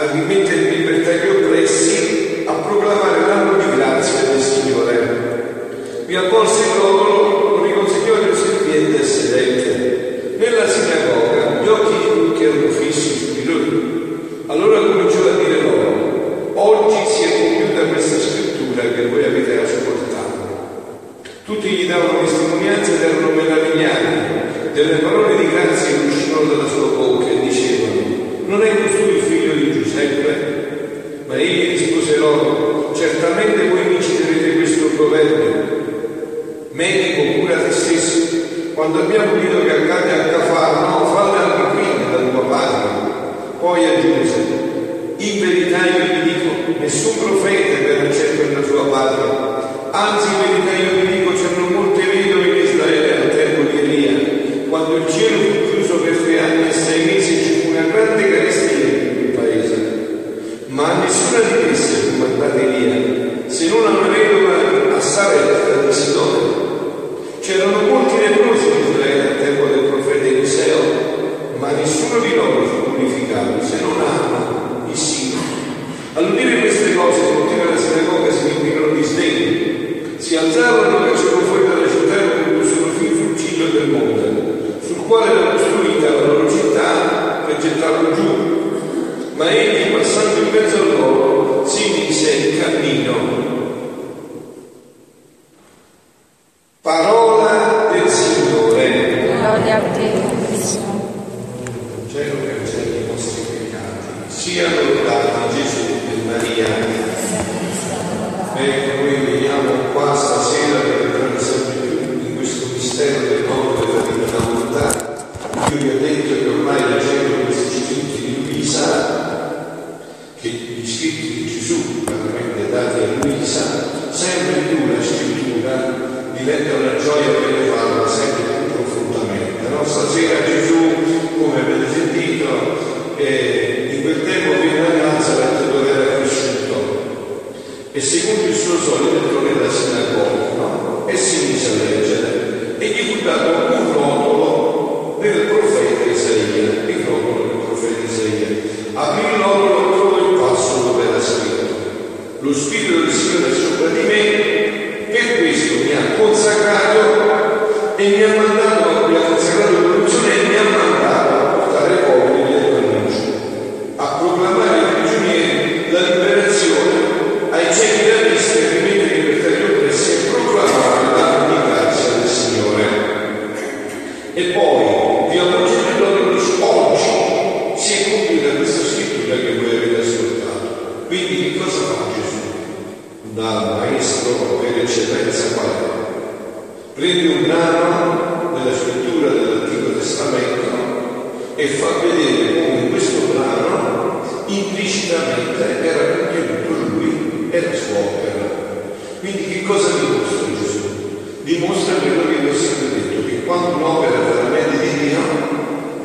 a rimettere in libertà gli oppressi, a proclamare l'anno di grazia del Signore. Mi accolse il loro, mi consegnò le serviette e sedette. Nella sinagoga gli occhi di tutti erano fissi su di lui nessun profeta verrà certo nella sua patria, anzi merita Bene, passando in mezzo a loro, si mise in cammino e secondo il suo solito entrò nella sinagoga e si mise a leggere e gli fu dato un rotolo del profeta Isaia, il rotolo del profeta Isaia. Aprì il rotolo trovò il passo dove era scritto. Lo Spirito del Signore è sopra di me, per questo mi ha consacrato cosa fa Gesù da maestro per eccellenza qual è? Prende un brano della scrittura dell'Antico Testamento e fa vedere come in questo brano implicitamente era contenuto lui e la sua opera. Quindi che cosa dimostra Gesù? Dimostra quello che vi ho sempre detto, che quando un'opera è veramente di Dio,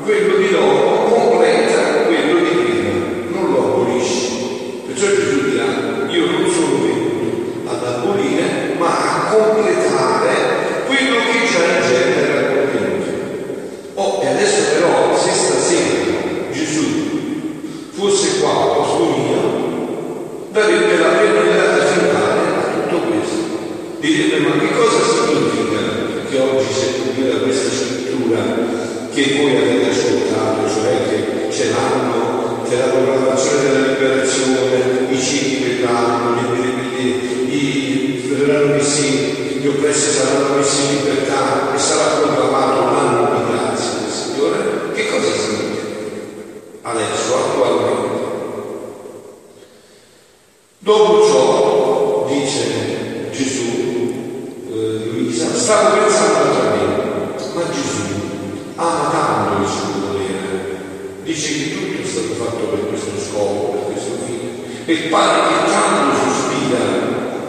quello di loro completa quello di Dio. Perciò Gesù dirà, io non sono venuto ad abolire, ma a completare quello che già c'è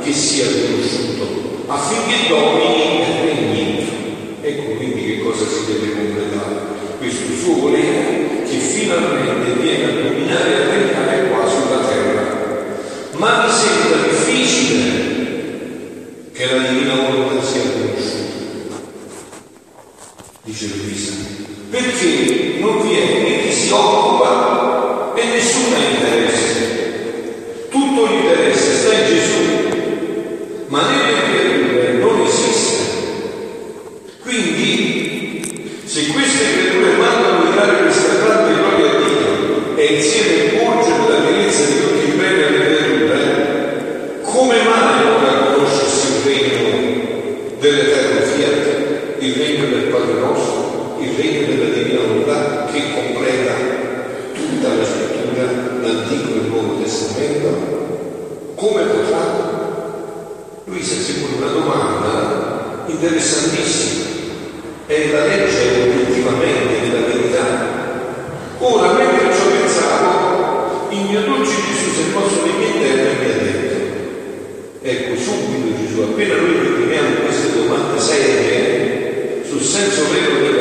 che sia riconosciuto affinché domini e regni. Ecco quindi che cosa si deve completare. Questo suo volere che finalmente viene a dominare e a regnare qua sulla terra. Ma mi sembra difficile che la divina volontà sia conosciuta, dice Luisa, perché non viene né chi si occupa e nessuno è dell'Eterno Fiat, il regno del Padre nostro, il regno della Divina Volontà che completa tutta la scrittura, l'Antico e il Nuovo Testamento, come potrà? Lui si è sicuro una domanda interessantissima. È la legge obiettivamente della verità. Ora, mentre ci ho pensato, il mio dolce Gesù se posso mosso di terra mi ha detto, ecco subito Gesù, appena lui abbiamo queste 96 idee sul senso vero del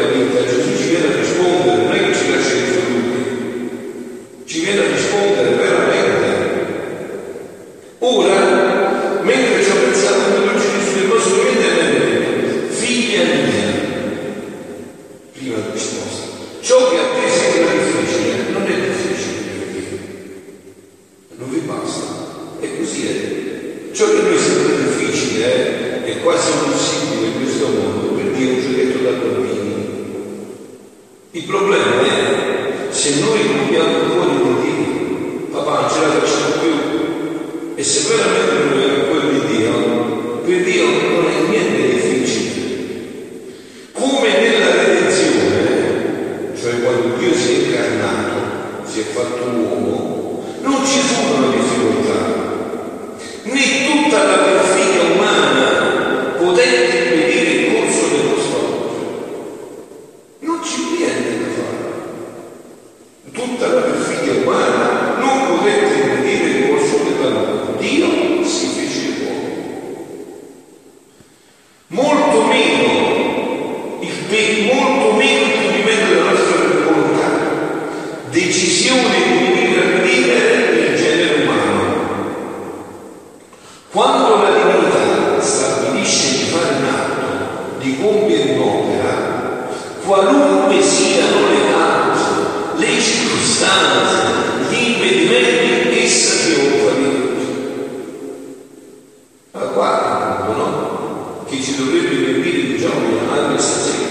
questo.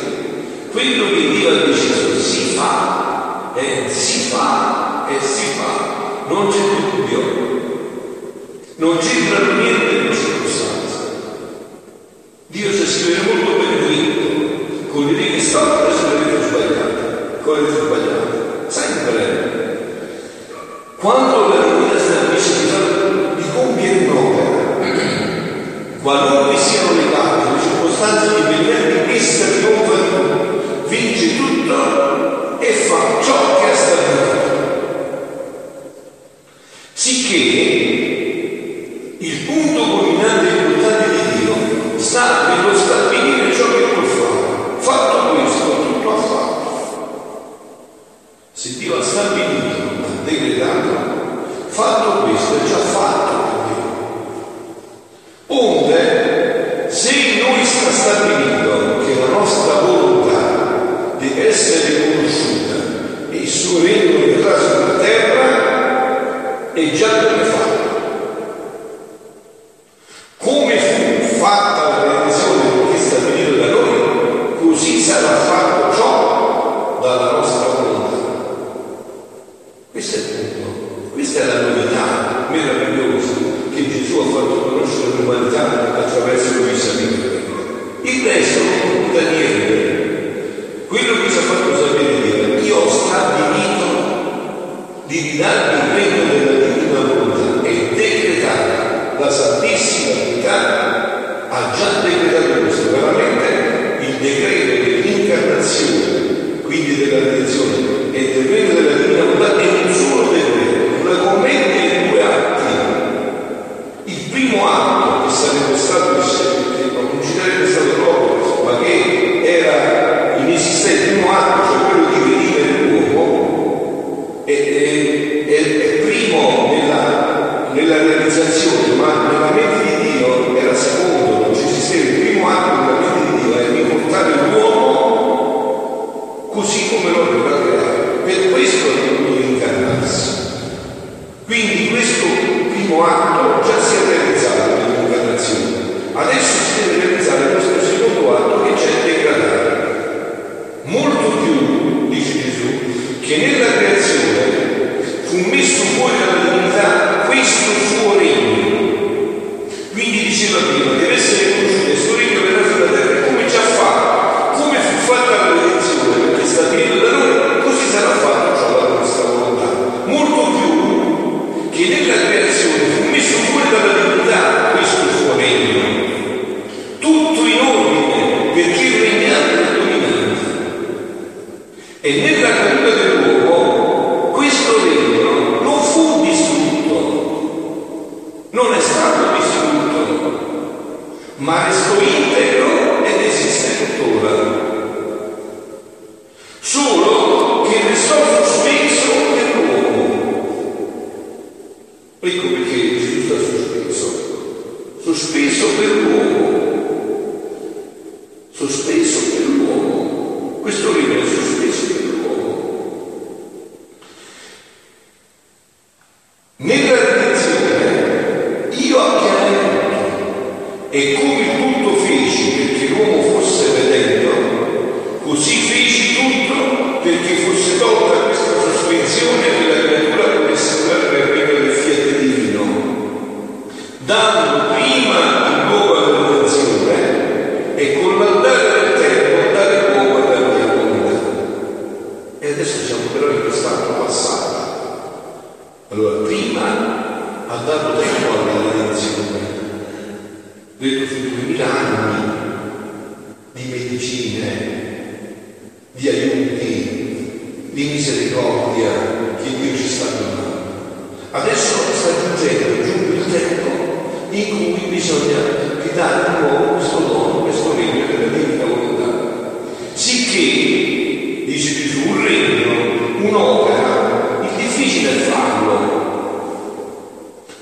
Quello che Dio ha deciso si fa, e si fa, e si fa, non c'è dubbio, non c'entra niente in circostanza. Dio si scrive molto bene. sentiva San Benito decretando fatto questo e ciò Dio ha stabilito di ridarmi il regno della divina volontà e decretare la Santissima Trinità ha già decretato questo, veramente il decreto dell'incarnazione, quindi della redenzione e del regno della divina volontà è un solo decreto, una commedia realizzazione, ma nella mente di Dio era secondo, non ci si scrive il primo atto nella mente di Dio è riportare l'uomo così come lo aveva ciúme.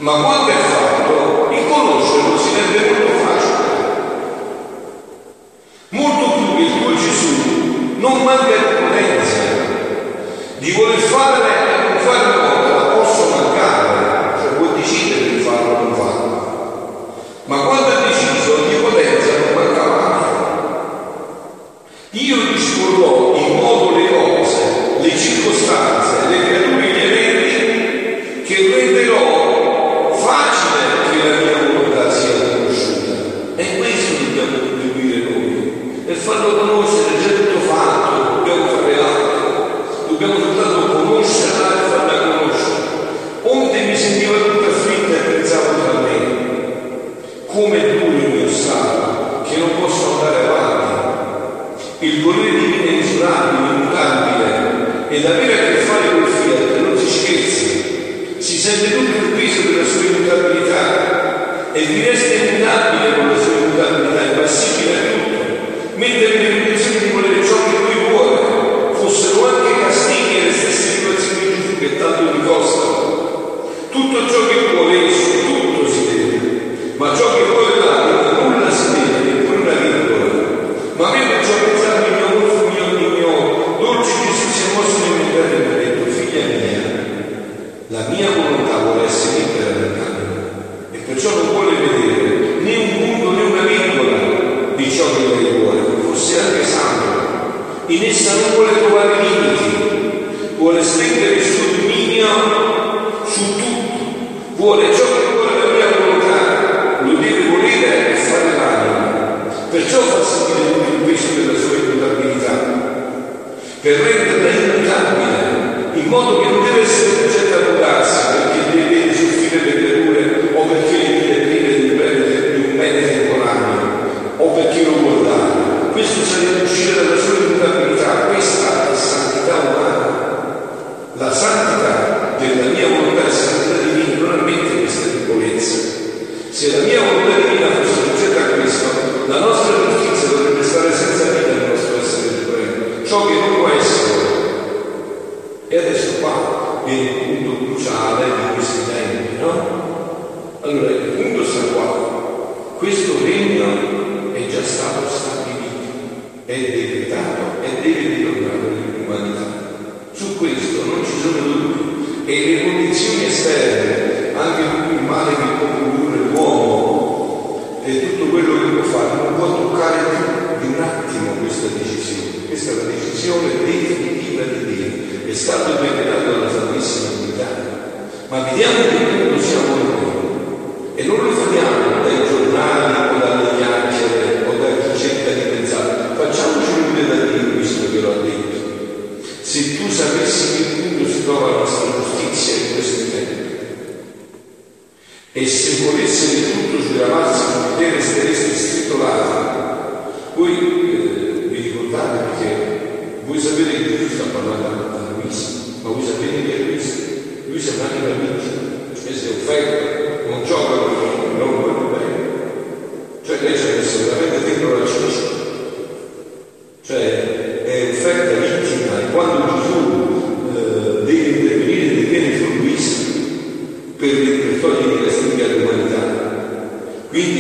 Mas quando a Yeah.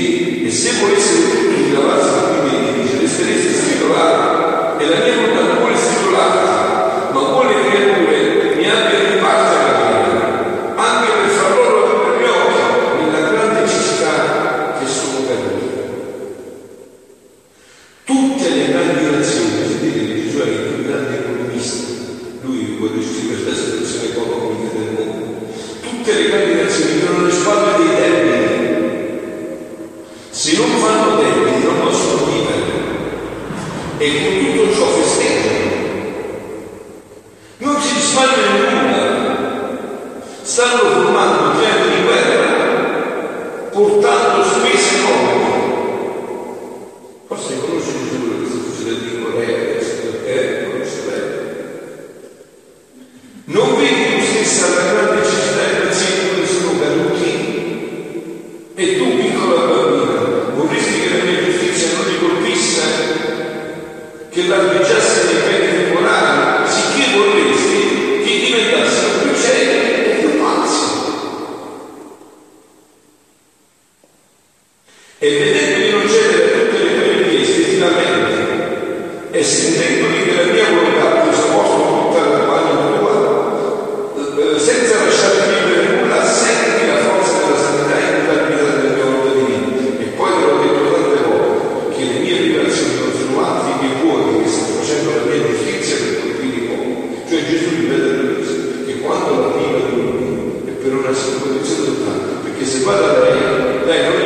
E, e se conheceu que os graças, que me referências e le mie liberazioni non sono altri che voi che state facendo la mia giustizia per colpire i uomini. Cioè Gesù ripete a Luisa che quando la libero è per una condizione totale, perché se va da lei, lei non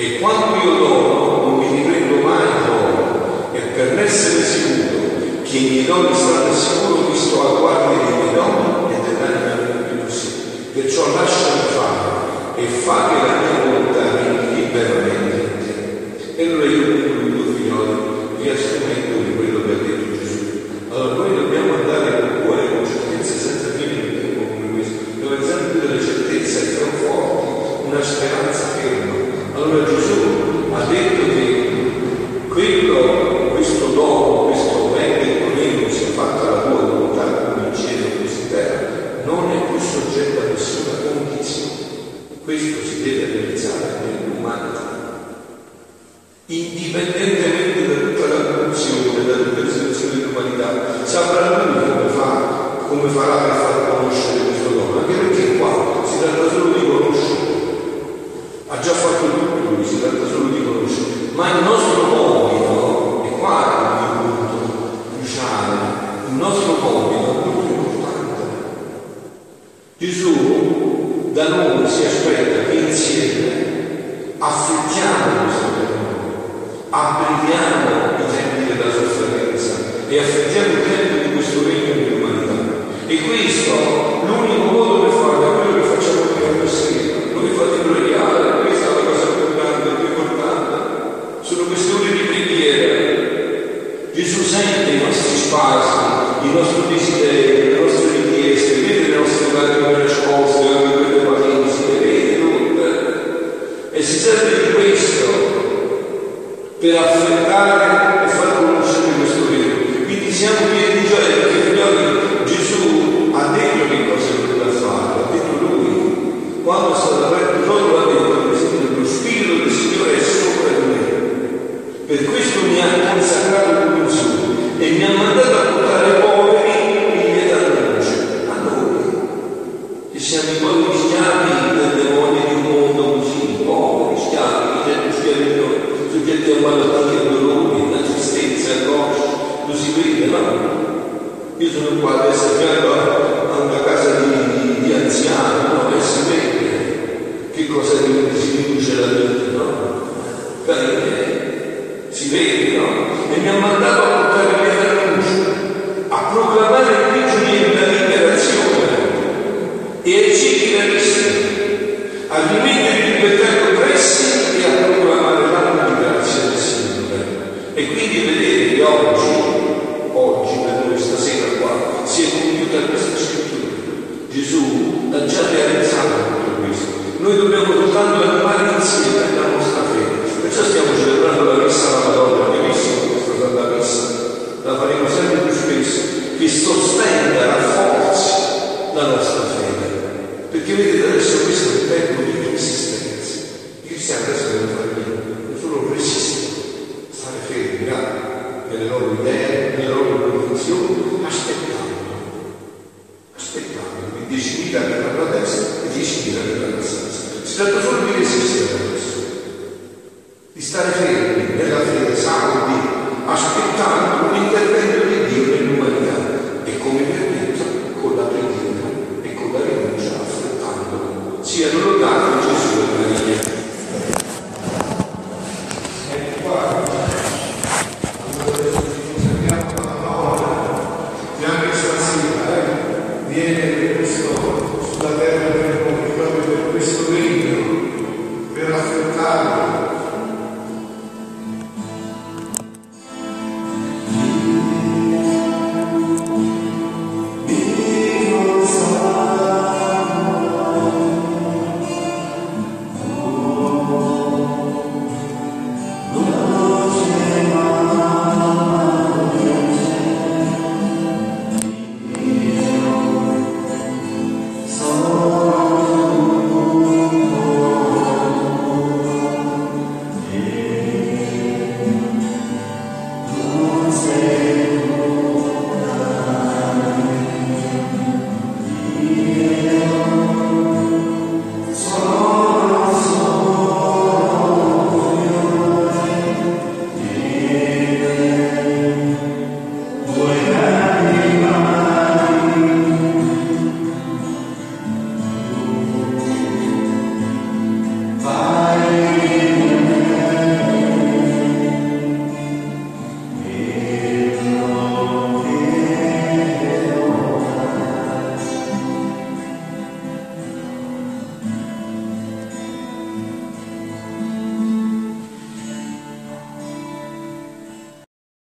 E quando io dono non mi riprendo mai dono, e per essere sicuro che i miei doni saranno sicuro che sto a guardia dei miei doni e dell'anima di mio sì. Perciò lasciami fare e fa che la mia volontà vieni liberamente. E allora io pensare nell'umano, indipendentemente da tutta la conclusione della ripresentazione dell'umanità, saprà lui come fa, come farà per far conoscere questo dono, anche perché qua si tratta 90 Io sono qua adesso a